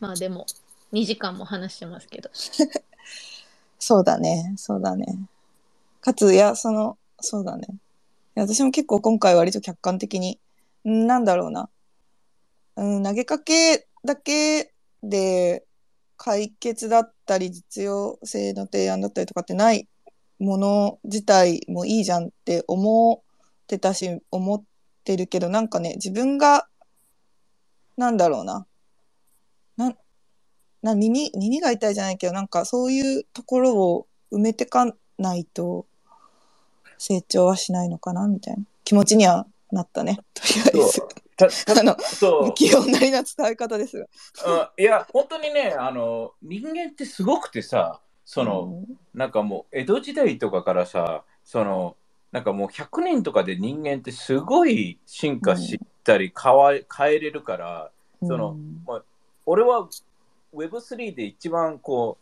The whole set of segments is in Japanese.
まあでも、2時間も話してますけど。そうだね、そうだね。かつ、いや、その、そうだね。私も結構今回割と客観的に、んなんだろうな。うん、投げかけだけで解決だったり実用性の提案だったりとかってないもの自体もいいじゃんって思ってたし思ってるけどなんかね自分がなんだろうななな耳耳が痛いじゃないけどなんかそういうところを埋めてかないと成長はしないのかなみたいな。気持ちにはなったね。とりあえず。そう。たたあのそう。不器用なりな伝え方ですが。うんいや、本当にね、あの、人間ってすごくてさ、その、なんかもう、江戸時代とかからさ、その、なんかもう100年とかで人間ってすごい進化したり変わ変えれるから、うん、そのうん俺は Web3 で一番こ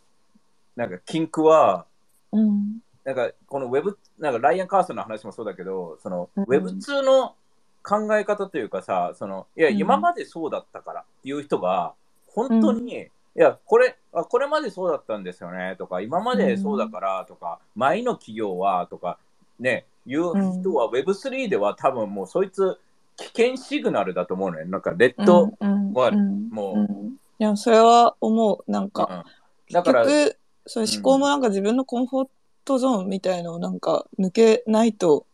う、なんか禁句は、うん。なんかこの Web、なんかライアン・カーソンの話もそうだけど、そのうん。Web2 の考え方というかさ、そのいや、うん。今までそうだったからっていう人が、本当に、いや、これあ、これまでそうだったんですよねとか、今までそうだからとか、前の企業はとか、ね、いう人は Web3 では多分もうそいつ危険シグナルだと思うのよ。なんかレッド、うん。はうん。もううんいやそれは思う。なんか、うんだから、結局そういう思考もなんか自分のコンフォートゾーンみたいのをなんか抜けないと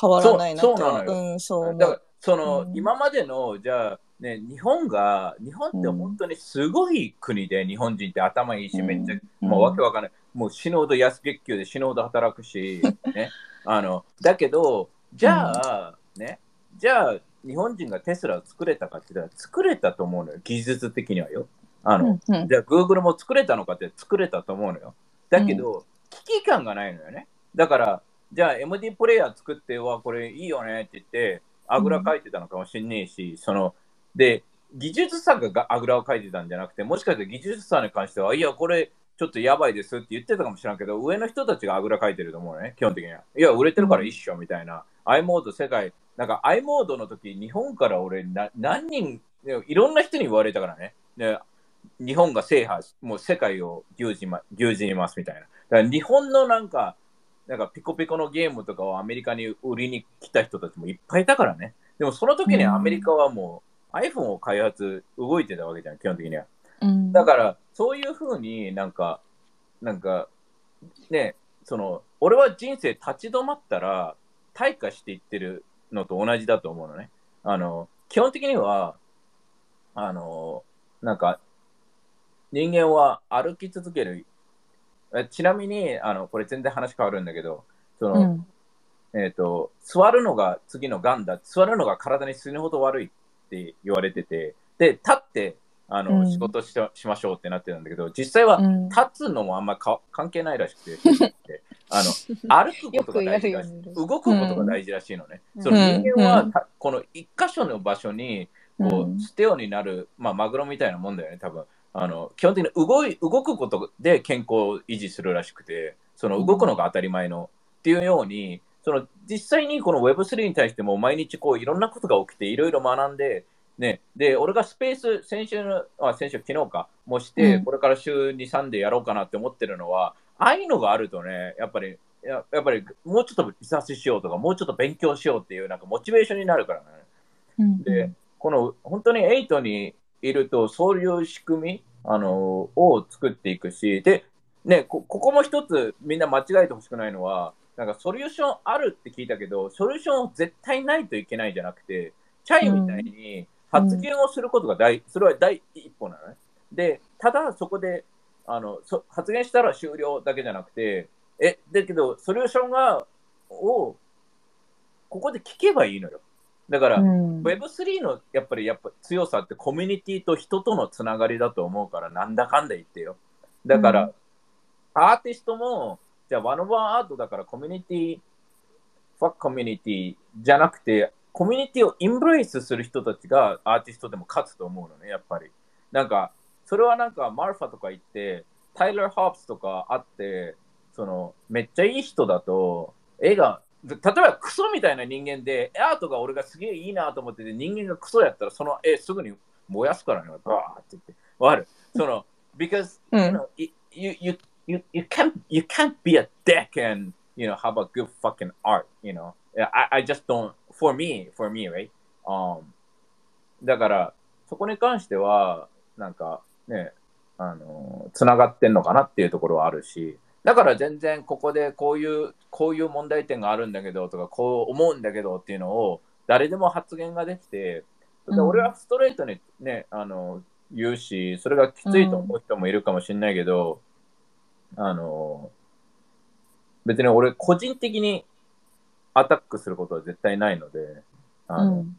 変わらないなって。そうなのよ。うんそう。思だからうその、うん。今までのじゃあね日本が日本って本当にすごい国で、日本人って頭いいし、うん。めっちゃうん。もうわけわかんない。もう死ぬほど安月給で死ぬほど働くしね。あのだけどじゃあ、ね。じゃあ日本人がテスラを作れたかって言ったら作れたと思うのよ技術的にはよあの、うんうんじゃあ Google も作れたのかって作れたと思うのよ。だけど、危機感がないのよね。だから、じゃあ MD プレイヤー作ってはこれいいよねって言って、あぐらかいてたのかもしれねえし、その、で、技術者があぐらをかいてたんじゃなくて、もしかして技術者に関しては、いや、これちょっとやばいですって言ってたかもしれんけど、上の人たちがあぐらかいてると思うね、基本的には。いや、売れてるから一緒みたいな。i モード世界、なんか i モードの時、日本から俺な、何人、いろんな人に言われたからね。ね日本が制覇し、もう世界を牛耳ま牛耳りますみたいな。だから日本のなんか、なんかピコピコのゲームとかをアメリカに売りに来た人たちもいっぱいいたからね。でもその時にうんアメリカはもう iPhone を開発動いてたわけじゃん、基本的には。うんだからそういうふうになんか、なんか、ね、その、俺は人生立ち止まったら退化していってるのと同じだと思うのね。あの、基本的には、あの、なんか、人間は歩き続ける。えちなみに、あの、これ全然話変わるんだけど、その、うんえっ、と、座るのが次のがんだ。座るのが体に死ぬほど悪いって言われてて、で、立って、あの、うん仕事ししましょうってなってたんだけど、実際はうん立つのもあんまか関係ないらしくて、あの、歩くことが大事らしい。動くことが大事らしいのね。うん。その人間は、うん。たこの一箇所の場所に、こうん。う、ステオになる、まあ、マグロみたいなもんだよね、多分。あの、基本的に動い、動くことで健康を維持するらしくて、その動くのが当たり前の、っていうように、その実際にこの Web3 に対しても毎日こういろんなことが起きていろいろ学んで、ね、で、俺がスペース、先週の、あ、先週、昨日か、もして、うん。これから週2、3でやろうかなって思ってるのは、ああいうのがあるとね、やっぱり、ややっぱりもうちょっとリサーチしようとか、もうちょっと勉強しようっていうなんかモチベーションになるからね。うんで、この本当に8にいると、そういう仕組みあのを作っていくし、で、ねこ、ここも一つみんな間違えてほしくないのは、なんかソリューションあるって聞いたけど、ソリューション絶対ないといけないじゃなくて、チャイみたいに発言をすることが大、それは第一歩なのね。で、ただそこであのそ発言したら終了だけじゃなくて、え、だけど、ソリューションが、を、ここで聞けばいいのよ。だから、うん Web3 のやっぱりやっぱ強さってコミュニティと人とのつながりだと思うからなんだかんだ言ってよ。だから、うんアーティストもじゃあワンオブワンアートだからコミュニティ、ファックコミュニティじゃなくてコミュニティをインブレイスする人たちがアーティストでも勝つと思うのね、やっぱり。なんか、それはなんかマルファとか行って、タイラー・ホープスとかあって、そのめっちゃいい人だと、絵が、例えばクソみたいな人間で、アートが俺がすげえいいなと思ってて、人間がクソやったら、その絵すぐに燃やすからね、バーって言って。わかる？その、because う you ん。know, you, you, you, you, can't you can't be a dick and you know have a good fucking art, you know? I, I just don't for me, for me, right? Um だからそこに関してはなんかね、あのつながってんのかなっていうところはあるし、だから全然ここでこういうこういう問題点があるんだけどとかこう思うんだけどっていうのを誰でも発言ができて、でうん俺はストレートにね、あの言うし、それがきついと思う人もいるかもしれないけど、あの、別に俺個人的にアタックすることは絶対ないので、あのうん。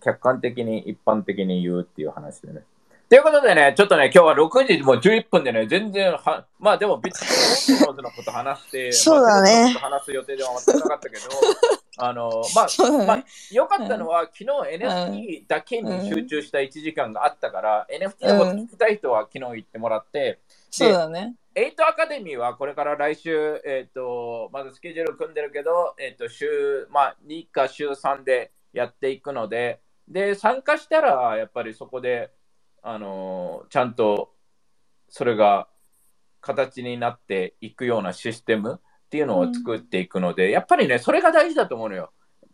客観的に一般的に言うっていう話でね。ということでね、ちょっとね、今日は6時もう11分でね、全然は、まあでも別にオートのこと話して、そうだね話す予定では全くなかったけど、あの、まあ、ね。まあ、良かったのは、昨日 NFT だけに集中した1時間があったから、NFT のこと聞きたい人は昨日言ってもらって、そうだね。8アカデミーはこれから来週、えっ、と、まずスケジュール組んでるけど、えっ、と、週、まあ、2か週3でやっていくので、で、参加したら、やっぱりそこで、あのーちゃんとそれが形になっていくようなシステムっていうのを作っていくので、やっぱりね、それが大事だと思うのよ。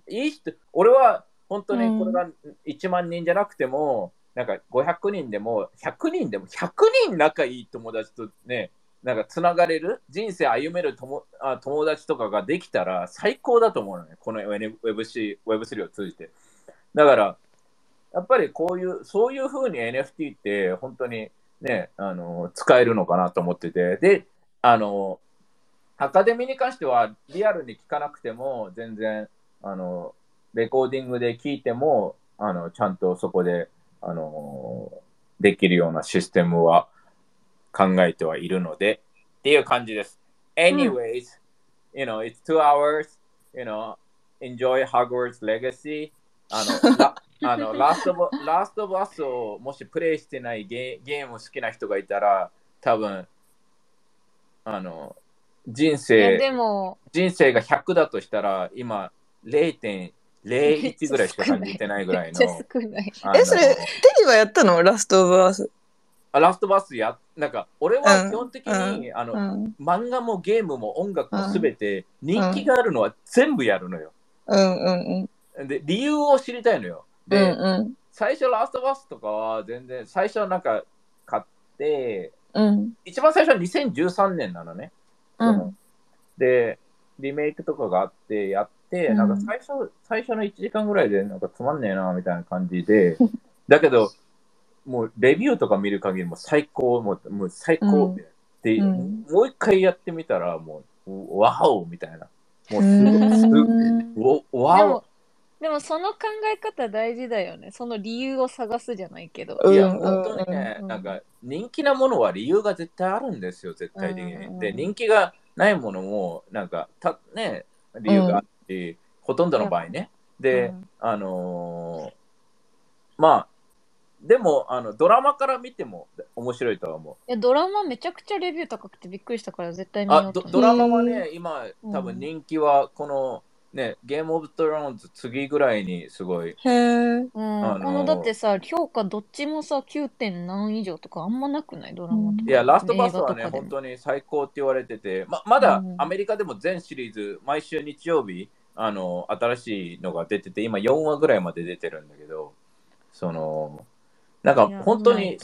いい人、俺は本当にこれが1万人じゃなくても、なんか500人でも100人でも100人仲いい友達とね、なんかつながれる人生歩める友あ友達とかができたら最高だと思うのね、この Web3, Web3 を通じて。だから、やっぱりこういう、そういうふうに NFT って本当にね、あの、使えるのかなと思ってて、で、あの、アカデミーに関してはリアルに聞かなくても全然、あの、レコーディングで聞いても、あの、ちゃんとそこで、あの、できるようなシステムは考えてはいるので、っていう感じです。Anyways, you know, it's two hours, you know, enjoy Hogwarts Legacy. あの、ラあのラストボラストバスをもしプレイしてないゲゲーム好きな人がいたら、多分、あの、人いや生、でも、人生が100だとしたら、今、0.01ぐらいしか感じてないぐらいのえ、それ、テリはやったの？ラストオブアース。あラストバスや、なんか、俺は基本的に、あの、うん。漫画もゲームも音楽もすべて人気があるのは全部やるのよ。うんうんうん。で、理由を知りたいのよ。うで、んうん。最初ラストバスとかは全然、最初なんか買って、うん。一番最初は2013年なのね。うん。で、リメイクとかがあって、やって、うんなんか最初、最初の1時間ぐらいで、なんかつまんねえな、みたいな感じで、だけど、もうレビューとか見る限りもう最高、もうもう最高うんで、うんもう一回やってみたら、もう、わおみたいな。もうすごい、すごい、おわおでも、その考え方大事だよね。その理由を探すじゃないけど。いや、うん本当にね、うんなんか人気なものは理由が絶対あるんですよ、絶対的に。うんで、人気がないものも、なんか、たね、理由があって、ほとんどの場合ね。で、うんあのーまあ、でもあの、ドラマから見ても面白いとは思いやドラマめちゃくちゃレビュー高くてびっくりしたから絶対う。見よあドうと思う。ドラマはね、今、うん多分人気は、この、ね、ゲームオブトローンズ次ぐらいにすごい、へえ。うんあのーこのだってさ、評価どっちもさ、9. 点何以上とかあんまなくない？ドラマとか。いや、ラストバスはね、本当に最高って言われてて、ままだうんアメリカでも全シリーズ、毎週日曜日、あの、新しいのが出てて、今4話ぐらいまで出てるんだけど、その、なんか本当に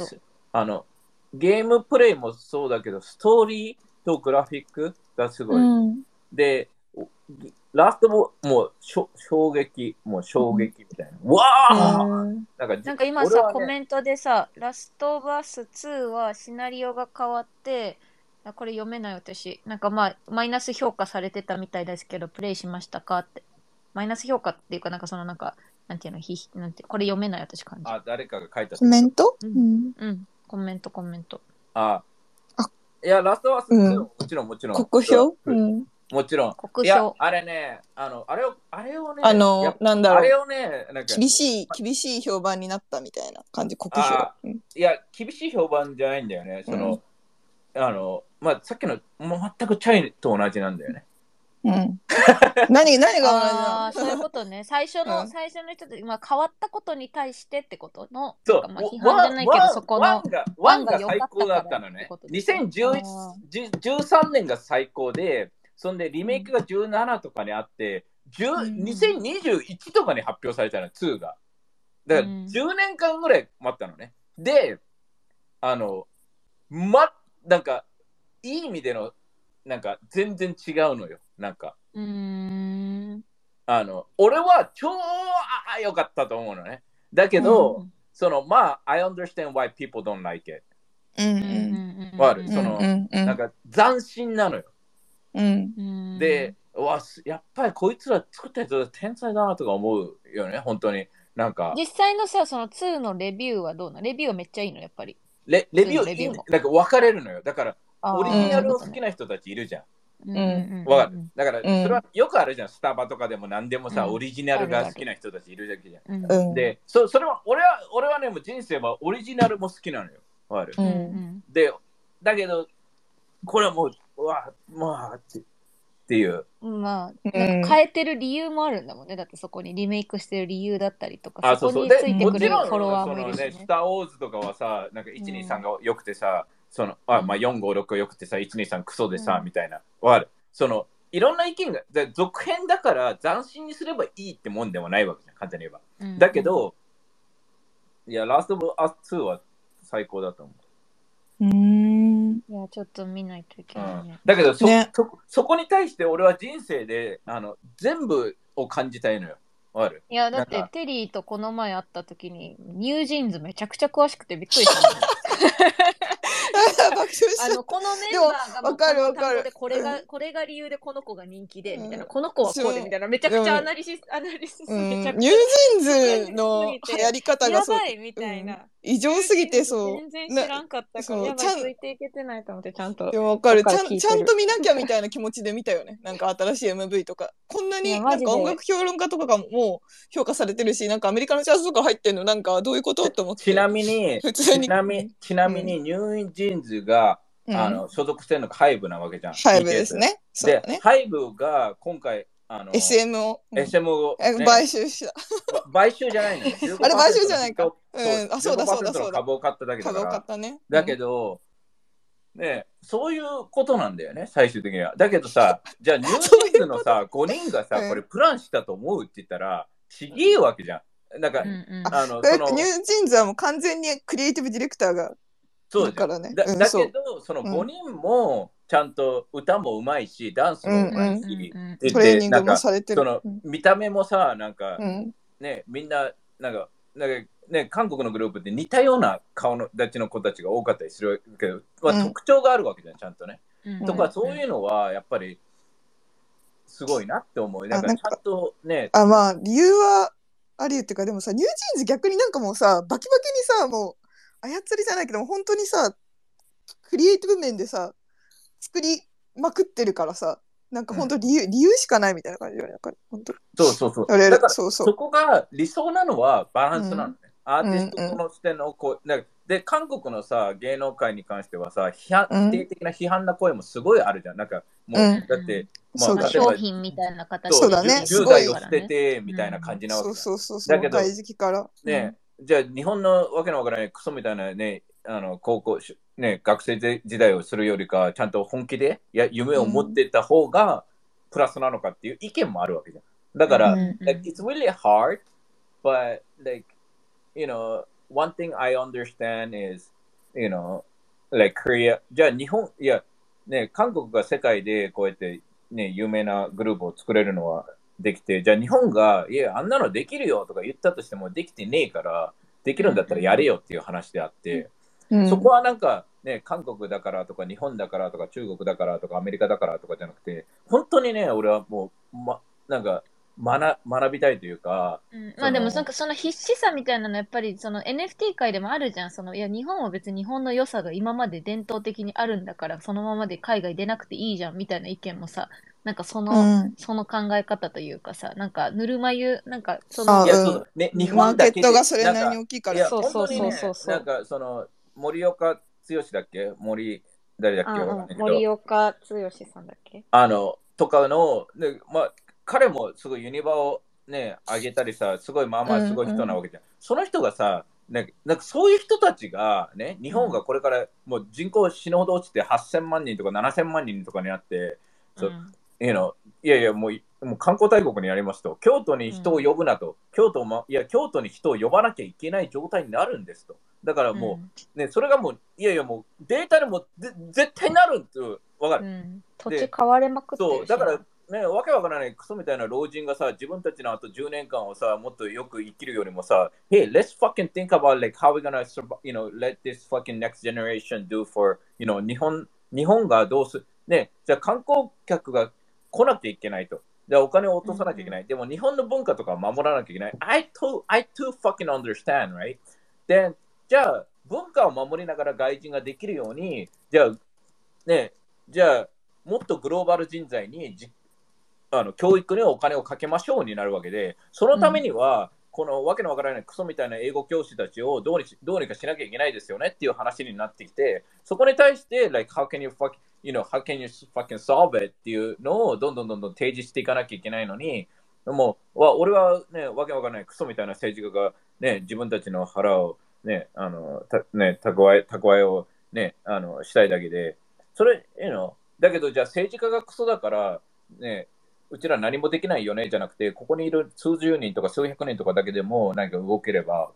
あの、ゲームプレイもそうだけど、ストーリーとグラフィックがすごい。うん。で、おラストももうしょ衝撃、もう衝撃みたいな。わあなんかなんか今さ、コメントでさ、ラストオブアス2はシナリオが変わって、あこれ読めない私。なんかまあ、マイナス評価されてたみたいですけど、プレイしましたかって。マイナス評価っていうか、なんかそのなんか、なんていうの、ひなんてこれ読めない私感じ。あ、誰かが書いた。コメント？ううんん。うん、コメントコメント。ああいや、ラストバス、うんもちろん、もちろん。国評ううんん。もちろん。国いや評、。あれね、あの、あれを、あれをね、あの、なんだろう。あれをね、なんか、厳しい、厳しい評判になったみたいな感じ、国評あ。うんいや、厳しい評判じゃないんだよね。その、あの、まあ、さっきの、もう全くチャイと同じなんだよね。うん。何、何が同じあそういうことね。最初の、うん最初の人で、まあ変わったことに対してってことの、そうまあ批判じゃないけど、そこのワン。がワンが最高だったのねからってこと。ですねあ2013年が最高で、そんでリメイクが17とかにあって、10うん2021とかに発表されたの、2が。だからうん10年間ぐらい待ったのね。で、あの、ま、なんか、いい意味での、なんか全然違うのよ。なんか、うーん。あの、俺は超あ良かったと思うのね。だけど、うんその、まあ、I understand why people don't like it。うんうんうん。わかる？うんそのなんか斬新なのよ。うん。うんで、うわすやっぱりこいつら作った人天才だなとか思うよね、本当に。なんか、実際のさ、その2のレビューはどうなの？レビューはめっちゃいいの、やっぱり。レレビューレビューもなんか分かれるのよ。だから、オリジナルを好きな人たちいるじゃん。ことねわかる？だから、うんそれはよくあるじゃん。スタバとかでも何でもさ、うんオリジナルが好きな人たちいるだけじゃん。うんうんうん。で、そそれは、俺は、俺はね、もう人生はオリジナルも好きなのよ。わかる？う。うんんで、だけど、これはもう、うわ、まあ、ってっていう。うんまあ、変えてる理由もあるんだもんね。だってそこにリメイクしてる理由だったりとか、あ、そそうそう。で、こについてくるフォロワーもいそのね、るしねス。ター・ウォーズとかはさ、なんか123が良くてさ、その、あ、まあ4、5、6が良くてさ、123クソでさ、うんみたいな。わかる。その、いろんな意見が、で続編だから斬新にすればいいってもんでもないわけじゃん、簡単に言えば。うんだけ、ど、いや、ラスト・オブ・アス2は最高だと思う。うん。いや、ちょっと見ないといけないね。ん、。だけどそ、ね。そ、そこに対して俺は人生であの全部を感じたいのよ。わかる？いや、だってテリーとこの前会った時に、ニュージーンズめちゃくちゃ詳しくてびっくりした。あの、このメンバーがもうわかるこのわかる。これがう、これが理由でこの子が人気で、うん。みたいな、この子はこう。で、みたいな、めちゃくちゃアナリシス、アナリシスうん、めちゃくニュー。ジーンズの流行り方がそう。やばいみたいな。異常すぎてそう。全然知らなんかったから、そうちゃんやばい、ついていけてないと思って、ちゃんと。で。もわかる。ちゃんちゃんと見なきゃみたいな気持ちで見たよね。なんか新しい MV とか。こんな いになんか音楽評論家とかがもう評価されてるしなんかアメリカのチャートとか入ってんのなんかどういうこと？って思って。ちなみに、普通に。ちなみに、ちなみにニュージーンズが、うん。あの所属してるのがハイブなわけじゃん。ハイブです。ね。そうでだ、ね。ハイブが今回、あの SM を、うん SM を、えね買収した。買収じゃないの？よ。あれ買収じゃないか。15%うんあそうだそうだそうだ。15%の株を買っただけだ株を。買ったね。だけど、ね、そういうことなんだよね、最終的には。だけどさ、じゃあニュージーンズのさ、5人がさ、うん。これプランしたと思うって言ったら、ちげえわけじゃん。なんか、うんうん。あの、ニュージーンズはもう完全にクリエイティブディレクターがそうだからねだだけど、その5人もちゃんと歌もうまいし、ダンスもうまいし、うんうんうん。でトレーニングもなんかされてる。そのうん。見た目もさ、なんか、うん。ね、みんな、なんか、なんかね、韓国のグループって似たような顔の立ちの子たちが多かったりするけど、まあうん特徴があるわけじゃん、ちゃんとね。うん。とか、そういうのはやっぱりすごいなって思う。だからちゃんとね、あまあ理由はありっていうかでもさニュージーンズ逆になんかもうさバキバキにさもう操りじゃないけど本当にさクリエイティブ面でさ作りまくってるからさなんか本当理由、理由しかないみたいな感じだよね本当。そうそうそう。だからそうそう。そこが理想なのはバランスなのね。アーティスうんトの視点のこう、なんかで、韓国のさ、芸能界に関してはさ、否定的な批判な声もすごいあるじゃん。なんか、もう、うん。だって、まあ商品みたいな形そうだね。10すごい代を捨ててみたいな感じなわけそうじゃん。そうそうそうだけど若い時期から。ね、じゃあ日本のわけのわからないクソみたいなね、あの高校し、ね、学生時代をするよりか、ちゃんと本気でや夢を持ってた方がプラスなのかっていう意見もあるわけじゃん。だから、うんうん like, it's really hard, but like, you know, one thing I understand is, you know, like Korea, じゃあ日本、いや、ね、韓国が世界でこうやってね、有名なグループを作れるのはできて、じゃあ日本が、いや、あんなのできるよとか言ったとしてもできてねえから、できるんだったらやれよっていう話であって、うん。そこはなんか、ね、韓国だからとか日本だからとか中国だからとかアメリカだからとかじゃなくて、本当にね、俺はもう、ま、なんか学、学びたいというか、うん。まあでもなんかその必死さみたいなのやっぱりその NFT 界でもあるじゃん。そのいや日本は別に日本の良さが今まで伝統的にあるんだからそのままで海外出なくていいじゃんみたいな意見もさ、なんかその、うん。その考え方というかさ、なんかぬるま湯、なんかそあのいや、うんそうね、日マーケ本だけでットがそれなりに大きいから。そう本当にねそう。そうそうなんかその森岡剛だっけ？森誰だっけ？あわかんないけ森岡剛さんだっけ？あのとかの、ねまあ、彼もすごいユニバをね、上げたりさ、すごいまあまあすごい人なわけじゃん。その人がさ、なんかなんかそういう人たちが、ね、日本がこれからもう人口死ぬほど落ちて8000万人とか7000万人とかになって、そううん。いやいやいやもういもう観光大国になりますと、京都に人を呼ぶなと、京都もいや京都に人を呼ばなきゃいけない状態になるんですと。だからもう、ね、それがもう、いやいやもうデータでもぜ絶対なるってわかる？うん土地買われまくってそう、だから、ね、わけわからないクソみたいな老人がさ、自分たちのあと10年間をさ、もっとよく生きるよりもさ、Hey, let's fucking think about like how we're gonna, survive, you know, let this fucking next generation do for, you know, 日本、日本がどうすね、じゃあ観光客が来なきゃいけないと。でお金を落とさなきゃいけない。でも日本の文化とかを守らなきゃいけない。I too, I too fucking understand, right? で、じゃあ文化を守りながら外人ができるように、じゃあ、ね、じゃあ、もっとグローバル人材にじあの教育にお金をかけましょうになるわけで、そのためには、このわけのわからないクソみたいな英語教師たちをどうにしどうにかしなきゃいけないですよねっていう話になってきて、そこに対して、like, how can you fuck, you know, how can you fucking solve it? っていうのをどんどんどんどん提示していかなきゃいけないのに、もう、わ俺はね、わけわからないクソみたいな政治家がね、自分たちの腹をね、あの、たね、蓄え、蓄えをね、あの、したいだけで、それ、you know だけど、じゃあ政治家がクソだから、ね、うちら何もできないよねじゃなくて、ここにいる数十人とか数百人とかだけでも何か動ければ、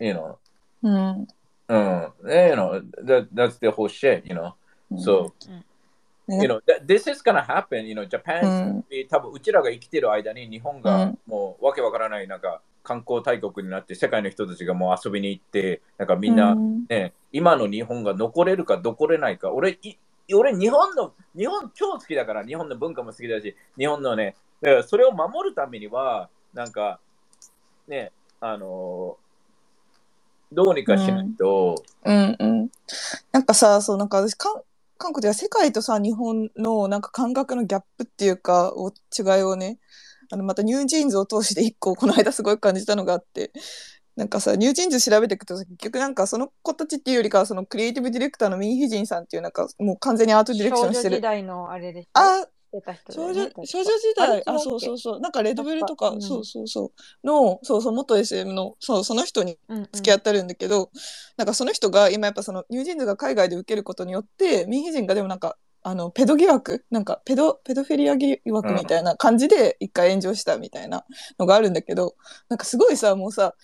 you know, うん。うん、you know, that, that's the whole shit, you know. So, ね。You know, that, this is gonna happen, you know, Japan, うん。多分うちらが生きてる間に日本うがん。もうわけわからないなんか観光大国になって世界の人たちがもう遊びに行って、なんかみんな、うん。ね、今の日本が残れるか残れないか、俺、い俺日本の、日本超好きだから、日本の文化も好きだし、日本のね、だからそれを守るためには、なんか、ね、あのどうにかしないと、うん。うん。なんかさ、そう、なんか私、韓韓国では世界とさ、日本のなんか感覚のギャップっていうか、お違いをね、あの、またニュージーンズを通して一個、この間すごい感じたのがあって、なんかさ、ニュージーンズ調べていくとさ、結局なんかその子たちっていうよりかは、そのクリエイティブディレクターのミン・ヒジンさんっていうなんか、もう完全にアートディレクションしてる。少女時代のあれでしょあ、出た人だ少女少女時代あそうそうそう。なんかレッドベルとか、うん。そうそうそう。のそうそう元 SM のそうその人にうんうん。付き合ってるんだけど、なんかその人が今やっぱそのニュージーンズが海外で受けることによってミンヒ人がでもなんかあのペド疑惑？なんかペドペドフィリア疑惑みたいな感じで一回炎上したみたいなのがあるんだけどなんかすごいさもうさ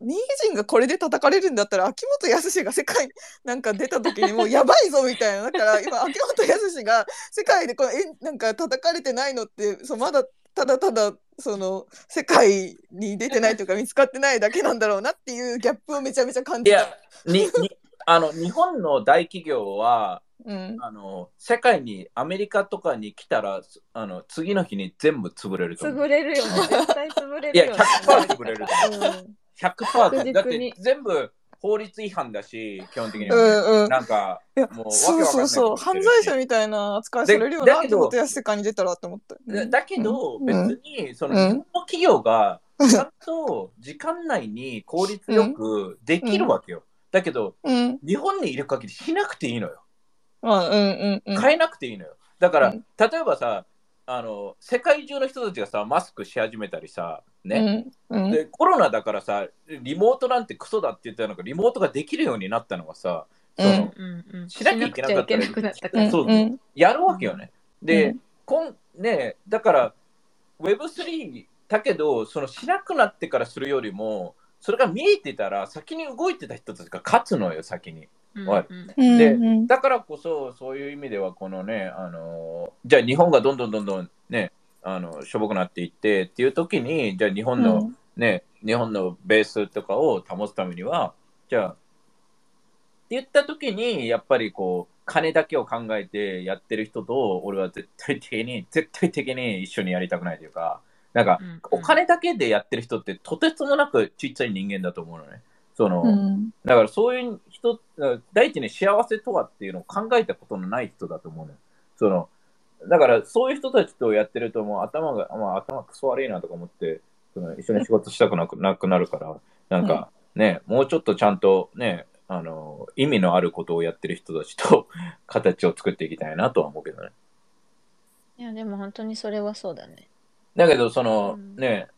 ミンヒ人がこれで叩かれるんだったら秋元康が世界に なんか出た時にもうやばいぞみたいなだから今秋元康が世界でこのえなんか叩かれてないのってそうまだただただその世界に出てないというか見つかってないだけなんだろうなっていうギャップをめちゃめちゃ感じた。いや、ににあの日本の大企業は うん、あの世界にアメリカとかに来たらあの次の日に全部潰れると思う。潰れるよね。絶対潰れいや、るよね。100%潰れると思う。うん100%確実に。だって全部法律違反だし、基本的にうは。ね、んうん。なんかもうそうそうそう。犯罪者みたいな扱いされるよなってでだけどことや世界に出たらって思った。だだけど、うん。別にそのうん。日本の企業がちゃんと時間内に効率よくできるわけよ。だけど、うん、日本にいる限りしなくていいのよ。まあうんうんうん。変えなくていいのよ。だから、うん。例えばさあの、世界中の人たちがさ、マスクし始めたりさ、ね、うんうん。でコロナだからさ、リモートなんてクソだって言ったのが、リモートができるようになったのはさ、そのうんうんうん。しなきゃいけなかったらそううん。やるわけよね。で、うん。こんね、だから、Web3 だけど、そのしなくなってからするよりも、それが見えてたら、先に動いてた人たちが勝つのよ、先に。うんはいうんうん。でうんだからこそ、そういう意味では、このね、あのじゃあ日本がどんどんどんどんね、あのしょぼくなっていってっていう時に、じゃあ日本の、ね、日本のベースとかを保つためには、じゃあ、って言った時に、やっぱりこう、金だけを考えてやってる人と、俺は絶対的に、絶対的に一緒にやりたくないというか、なんか、うん。お金だけでやってる人ってとてつもなくちっちゃい人間だと思うのね。その、うん。だからそういう人、第一に幸せとはっていうのを考えたことのない人だと思うのよ。その、だからそういう人たちとやってるともう頭が、まあ頭クソ悪いなとか思って、その一緒に仕事したくなく なくなるから、なんかね、もうちょっとちゃんとね、あの、意味のあることをやってる人たちと 形を作っていきたいなとは思うけどね。いや、でも本当にそれはそうだね。だけど、その、うんね、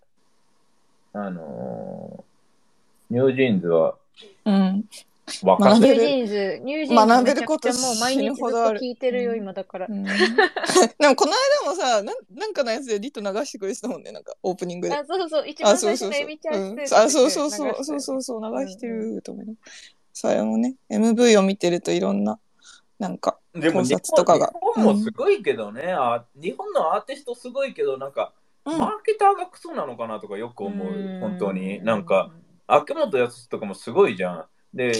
あのーニュージーンズはうん。若学べる。ニュージーンズ、ニュージーンズ学べることゃもう毎日ずっと聞いてるよ、今だから。うん。でもこの間もさなんなんかのやつでリット流してくれてたもんねなんかオープニングで。あ、そうそう、一あ番そうそうそう、最初のエミちゃんあそうそうそう流してそうそうそう。流してうんると思いなそれもね MV を見てるといろんななんか考でも日本察とかが。日本もすごいけどね、あ日本のアーティストすごいけど、なんか、うん。マーケターがクソなのかなとかよく思う、うん。本当に。なんか、、秋元康とかもすごいじゃん。で、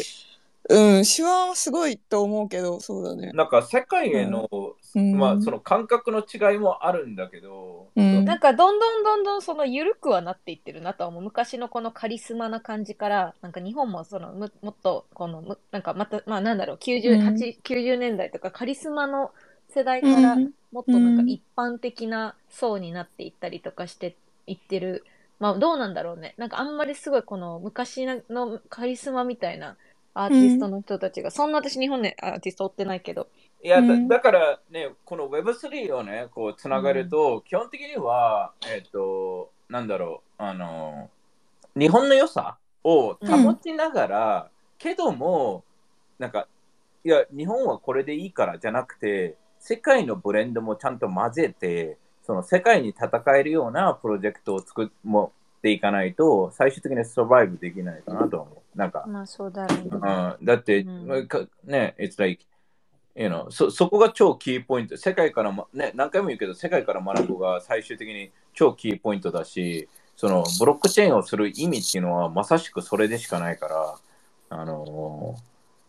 うん手腕はすごいと思うけどそうだね。なんか世界への、うん。まあ、その感覚の違いもあるんだけど、うん。なんかどんどんどんどんその緩くはなっていってるなとは思う。昔のこのカリスマな感じからなんか日本もそのむもっとこのむなんかまたまあなんだろう90、うん。8 90年代とかカリスマの世代からうん。もっとなんかうん一般的な層になっていったりとかしていってるまあどうなんだろうね。なんかあんまりすごいこの昔のカリスマみたいなアーティストの人たちが、そんな私日本でアーティスト追ってないけど。いや、だうん。だからね、この Web3 をね、こう、つながると、基本的には、えっ、と、なんだろう、あの、日本の良さを保ちながら、けども、なんか、いや、日本はこれでいいからじゃなくて、世界のブレンドもちゃんと混ぜて、その世界に戦えるようなプロジェクトを作っ持っていかないと、最終的にサバイブできないかなと思う。なんか、まあそうだろうねうん、だって、うんかね、it's like, you know, そそこが超キーポイント。世界からも、ね、何回も言うけど、世界から学ぶが最終的に超キーポイントだし、そのブロックチェーンをする意味っていうのはまさしくそれでしかないから、あの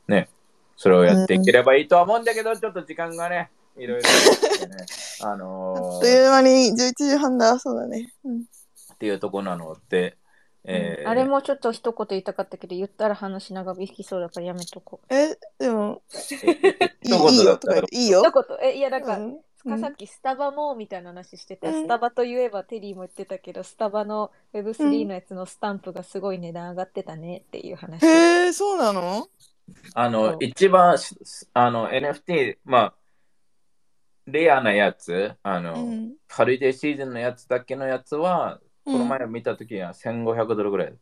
ーね、それをやっていければいいとは思うんだけど、ちょっと時間がね、いろいろあってね、ああのーっという間に11時半だ。そうだね、うん。っていうところなので、えーあれもちょっと一言言いたかったけど言ったら話長引きそうだからやめとこう。えでもえいい一言いいよとだったいいよ。一言。えいやなんか、うん。かさっきスタバもみたいな話してて、うん。スタバといえばテリーも言ってたけどスタバの Web3 のやつのスタンプがすごい値段上がってたねっていう話、へえそうなの？あの一番あの、NFT、まあ、レアなやつ、あの、うん。ハリデーシーズンのやつだけのやつは、うん。この前見たときは1500ドルぐらい。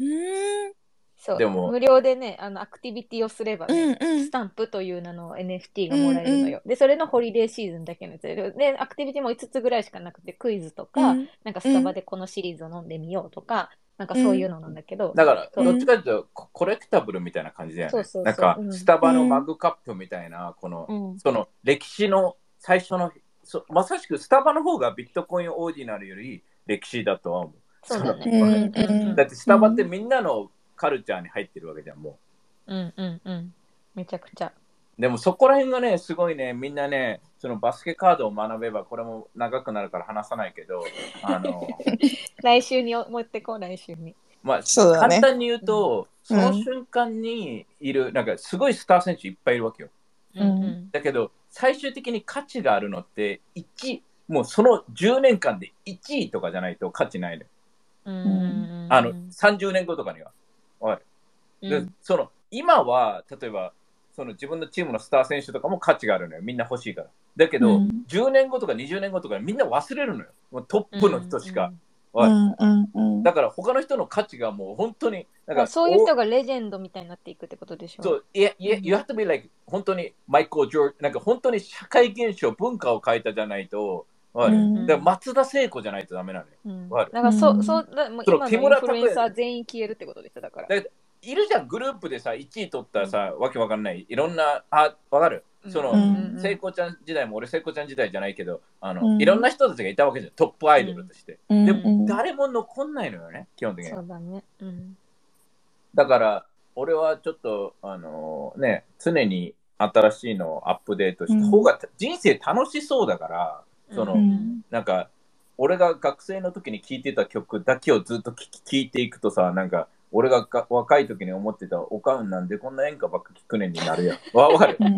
うん。そう。でも無料でねあのアクティビティをすればうね、んうん。スタンプという名の NFT がもらえるのよ、でそれのホリデーシーズンだけのやつ。ででアクティビティも5つぐらいしかなくてクイズとか、うん。なんかスタバでこのシリーズを飲んでみようとか、なんかそういうのなんだけど、だから、どっちかというと、ココレクタブルみたいな感じだよね。そうそうそうなんかう、んスタバのマグカップみたいな、この、うんその歴史の最初の、そまさしくスタバの方がビットコインオーディナルより歴史だとは思う。そうだね。だってスタバってみんなのカルチャーに入ってるわけじゃん、もう。うんうんうん。めちゃくちゃ。でもそこら辺がね、すごいね、みんなね、そのバスケカードを学べば、これも長くなるから話さないけど、あの、来週に持ってこう、来週に。まあ、そうだね簡単に言うと、うんその瞬間にいる、なんかすごいスター選手いっぱいいるわけよ。うんだけど、最終的に価値があるのって、1、もうその10年間で1位とかじゃないと価値ないのよ。うんうんあの、30年後とかには。おいでうんその今は例えばその自分のチームのスター選手とかも価値があるのよ。みんな欲しいから。だけど、うん。10年後とか20年後とかみんな忘れるのよ。もうトップの人しか、おい。うん。うん。うん。だから他の人の価値がもう本当になんかそういう人ががレジェンドみたいになっていくってことでしょそういやいやうん you have to be like 本当にマイクル・ジョーなんか本当に社会現象文化を変えたじゃないと、だから松田聖子じゃないとダメなのよ。うん。わかるなんかそうそう、だもう今のインフルエンサー全員消えるってことでしょ、だから。だいるじゃんグループでさ1位取ったさ、わけわかんないいろんなあわかる？その、うん聖子ちゃん時代も俺聖子ちゃん時代じゃないけどあの、うん。いろんな人たちがいたわけじゃん。トップアイドルとして、うん。でも誰も残んないのよね基本的に。そうだね。うん。だから俺はちょっとあのね常に新しいのをアップデートした方が人生楽しそうだから、その、うん。なんか俺が学生の時に聴いてた曲だけをずっと聴いていくとさなんか俺がが若い時に思ってたおかんなんでこんな演歌ばっか聴くねんになるやん。わ わかる？うん。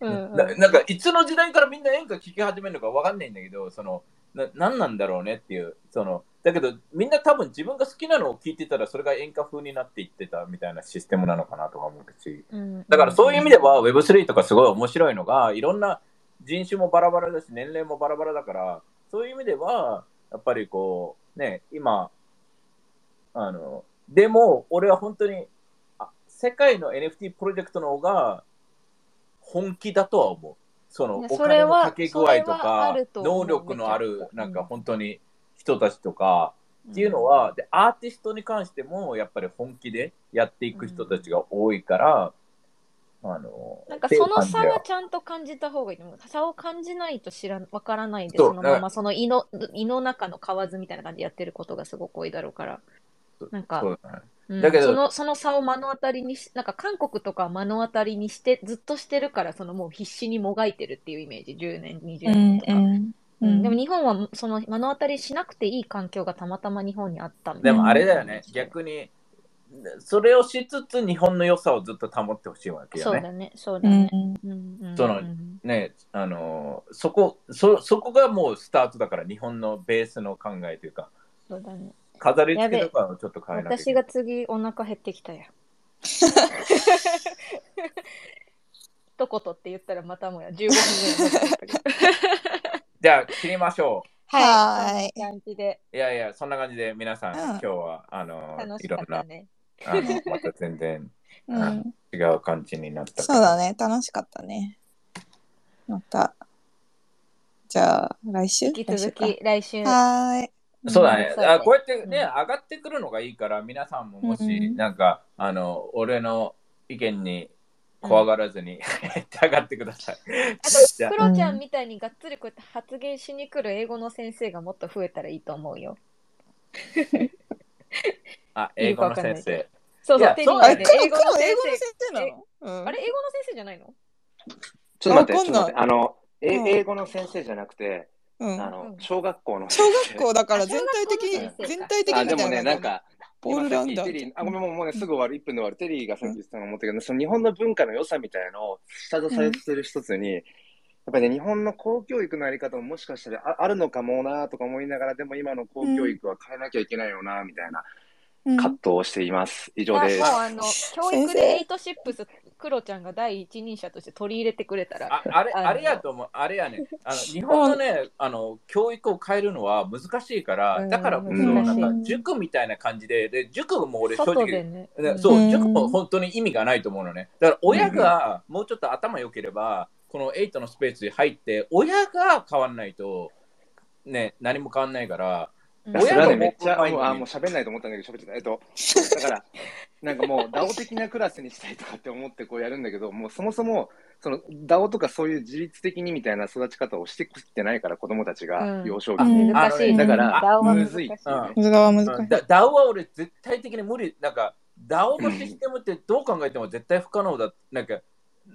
うんななんかいつの時代からみんな演歌聴き始めるのかわかんないんだけどそのな何なんだろうねっていうそのだけどみんな多分自分が好きなのを聴いてたらそれが演歌風になっていってたみたいなシステムなのかなとか思うし。うん。だからそういう意味では Web3 とかすごい面白いのがいろんな人種もバラバラだし、年齢もバラバラだから、そういう意味では、やっぱりこう、ね、今、あの、でも、俺は本当に、あ世界の NFT プロジェクトの方が本気だとは思う。そのお金のかけ具合とかと能力のあるなんかうん本当に人たちとか、っていうのは、で、アーティストに関しても、やっぱり本気でやっていく人たちが多いから、あの、なんかその差はちゃんと感じた方がいいと思う。差を感じないと知らん、わからないで、そのままその胃の、胃の中の蛙みたいな感じでやってることがすごく多いだろうから。なんかそうんだけどそのその差を目の当たりにし、なんか韓国とかは目の当たりにして、ずっとしてるから、そのもう必死にもがいてるっていうイメージ、10年、20年とか。うんうんでも日本はその目の当たりしなくていい環境がたまたま日本にあったでもあれだよね。逆に、それをしつつ日本の良さをずっと保ってほしいわけよね。そうだね、そうだうん。ね。うんうん。そのうんね、あのそこそ、そこがもうスタートだから、日本のベースの考えというか、そうだね。飾り付けとかをちょっと変えなきゃい私けないが次お腹減ってきたよ。一言って言ったらまたもや15分ぐらいになったけど。じゃあ、切りましょはーいこんな感じでう。いやいや、そんな感じで皆さん、うん今日はあの楽しいろんな。あのまた全然うん違う感じになったからそうだね、楽しかったね。また、じゃあ、来週？引き続来週かき来週。はーい。そうだね。うん。あこうやってね、うん。上がってくるのがいいから、皆さんももし、うんなんか、あの、俺の意見に怖がらずに、上がってください。あと、クロちゃんみたいにがっつりこうやって発言しに来る英語の先生がもっと増えたらいいと思うよ。あ、あ 英語の先生。そうそう、テで。黒英語の先英語の先生。生なの？うん。あれ、英語の先生じゃないの？ちょっと待って、わかんない。ちょっと待って。あの、えうん。英語の先生じゃなくて、うん。あのう、ん。小学校の。小。学校だから全体的に全体的あ、にでもね、なんか、か、オールラウンダーあ、ごめん、もうもうね、すぐ終わる、1分で終わる。テリーがさっき言ってたの思ったけど、その日本の文化の良さみたいのを下支えしてる一つに、やっぱりね、日本の公教育のやり方ももしかしたらああるのかもなとか思いながら、でも今の公教育は変えなきゃいけないよな、みたいな。うん葛藤をしています。以上です。あの、教育でエイトシップス、クロちゃんが第一人者として取り入れてくれたら。ああれあれやと思う、あれやね、あの 日本のね、あの教育を変えるのは難しいから、うんだからこそ、なんか塾みたいな感じで、で塾も俺正外直、でね。でそうう、ん塾も本当に意味がないと思うのね。だから親がもうちょっと頭良ければ、この8のスペースに入って、親が変わんないと、ね、何も変わんないから、親がめっちゃ、あ、もう喋んないと思ったんだけど、喋っちゃった。えっと、だから、なんかもう、ダオ的なクラスにしたいとかって思ってこうやるんだけど、もうそもそも、その、ダオとかそういう自律的にみたいな育ち方をしてきてないから、子供たちがうん幼少期あに。難しいね。だからむずいっていうね。それは難しい。うんだ DAO は俺絶対的に無理。なんか DAO のシステムってどう考えても絶対不可能だ。なんか、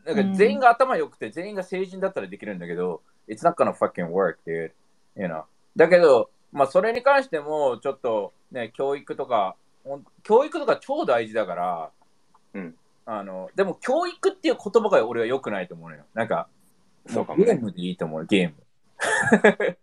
なんか全員が頭良くて全員が成人だったらできるんだけど、It's not gonna fucking work, dude. You know? だけど、まあそれに関してもちょっとね、教育とか、教育とか超大事だから、うんあの、でも教育っていう言葉が俺は良くないと思うのよ。なんか、そうかもねゲームでいいと思う、ゲーム。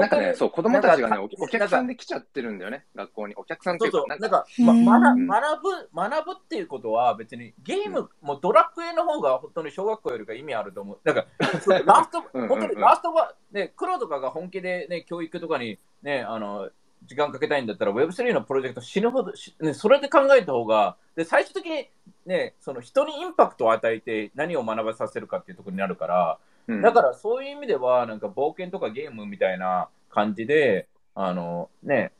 なんかね、そう、子供たちがね、おお客さんで来ちゃってるんだよね、学校に。お客さんっていうなんか、か、ま、うん学ぶ、学ぶっていうことは別にゲーム、もうドラクエの方が本当に小学校よりか意味あると思う。なんか、ラスト、本当にラストは、ね、黒とかが本気でね、教育とかにね、あの、時間かけたいんだったら Web3 のプロジェクト死ぬほど、しね、それで考えた方が、で、最終的にね、その人にインパクトを与えて何を学ばさせるかっていうところになるから、うん。だからそういう意味では、なんか冒険とかゲームみたいな感じで、あのね、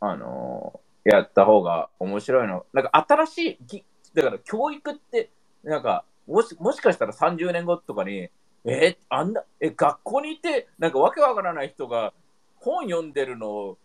あのやった方が面白いの。なんか新しいぎ、だから教育って、なんかもしもしかしたら30年後とかに、えあんな、え、学校にいて、なんかわけわからない人が本読んでるのを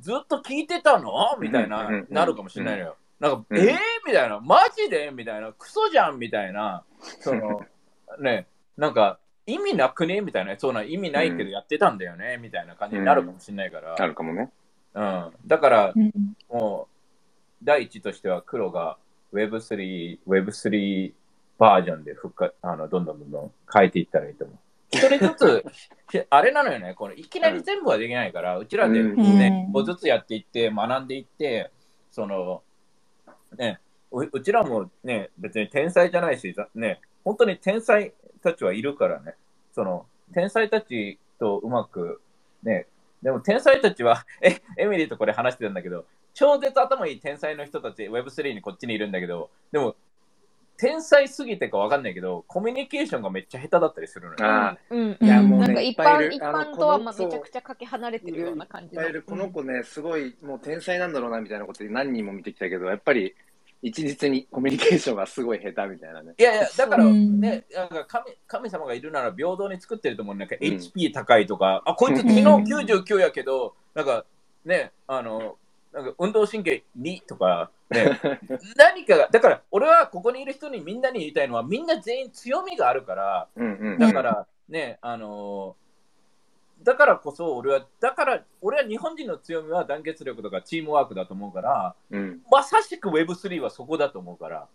ずっと聞いてたの？みたいななるかもしれないのよ。なんか、うん。えー？みたいな、マジで？みたいな、クソじゃん？みたいな、その、ね、なんか、意味なくね？みたいな、そうな意味ないけどやってたんだよね、みたいな感じになるかもしれないから、あるかもね。うん。だから、うん。もう、第一としては黒が Web3、Web3 バージョンで復活、あの、どんどんどんどん変えていったらいいと思う。一人ずつ、ひ あれなのよね、このいきなり全部はできないから、うちらでうん。ね、うん。ずつやっていって、学んでいって、その、ね、ううちらもね、別に天才じゃないし、ざね、本当に天才、たちはいるからね。その、天才たちとうまく、ね、でも天才たちは、え、エミリーとこれ話してたんだけど、超絶頭いい天才の人たち、Web3 にこっちにいるんだけど、でも、天才すぎてかわかんないけど、コミュニケーションがめっちゃ下手だったりするのよ。あうんいやもうなんか一般、一般とはまあめちゃくちゃかけ離れてるような感じの。この子ね、すごいもう天才なんだろうなみたいなこと何人も見てきたけど、やっぱり一律にコミュニケーションがすごい下手みたいなね。いやいや、だからうんね、なんか神神様がいるなら平等に作ってると思う。なんかうん HP 高いとか、あ、こいつ昨日99やけど、なんかね、あの、なんか運動神経2とか、ね、何かが、だから俺はここにいる人にみんなに言いたいのは、みんな全員強みがあるから、うんうん。だからね、あのだからこそ俺は、だから俺は日本人の強みは団結力とかチームワークだと思うから、うん。まさしく Web3 はそこだと思うから、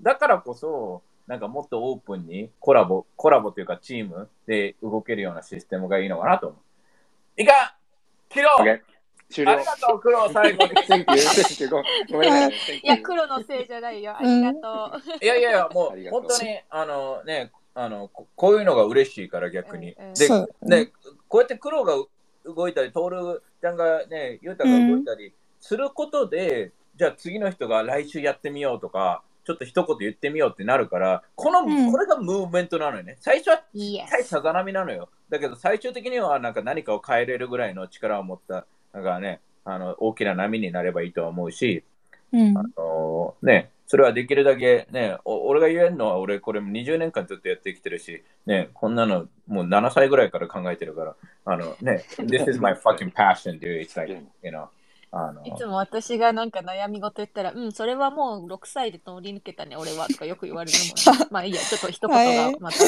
だからこそ、なんかもっとオープンにコラボ、コラボというかチームで動けるようなシステムがいいのかなと思う。いかんキロ OK 終了あり。がとう、クロ最後に。ごごめんなさい。いや、黒のせいじゃないよ。ありがとう。いやいやいや、もう本当に、あのね、あのここういうのが嬉しいから逆に。うんうんでそうで、こうやって黒が動いたり、トールちゃんがね、ユータが動いたりすることで、じゃあ次の人が来週やってみようとか、ちょっと一言言ってみようってなるから、この、うんこれがムーブメントなのよね。最初は。さざ波なのよ。だけど最終的にはなんか何かを変えれるぐらいの力を持った、なんかね、あの大きな波になればいいとは思うし、うんあのね、それはできるだけね、お俺が言えるのは俺これ20年間ずっとやってきてるし、ね、こんなのもう7歳ぐらいから考えてるから、あのね、This is my fucking passion, dude. It's like, you know, あのいつも私がなんか悩み事言ったら、うん、それはもう6歳で通り抜けたね、俺はとかよく言われるもん、ね。まあいいや、ちょっと一言がまた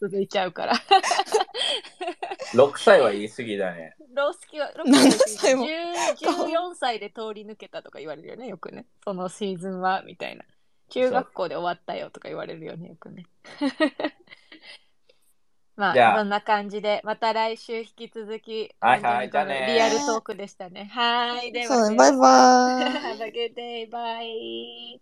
続いちゃうから。6歳は言い過ぎだね。ロースキは6 7歳歳も14歳で通り抜けたとか言われるよね、よくね。そのシーズンは、みたいな。中学校で終わったよとか言われるよね、よくね。まじゃああ、そんな感じで、また来週引き続き、はいはい本当にこのじゃあねリアルトークでしたね。はい。では、そうね、バイバイ。Have a good day. Bye.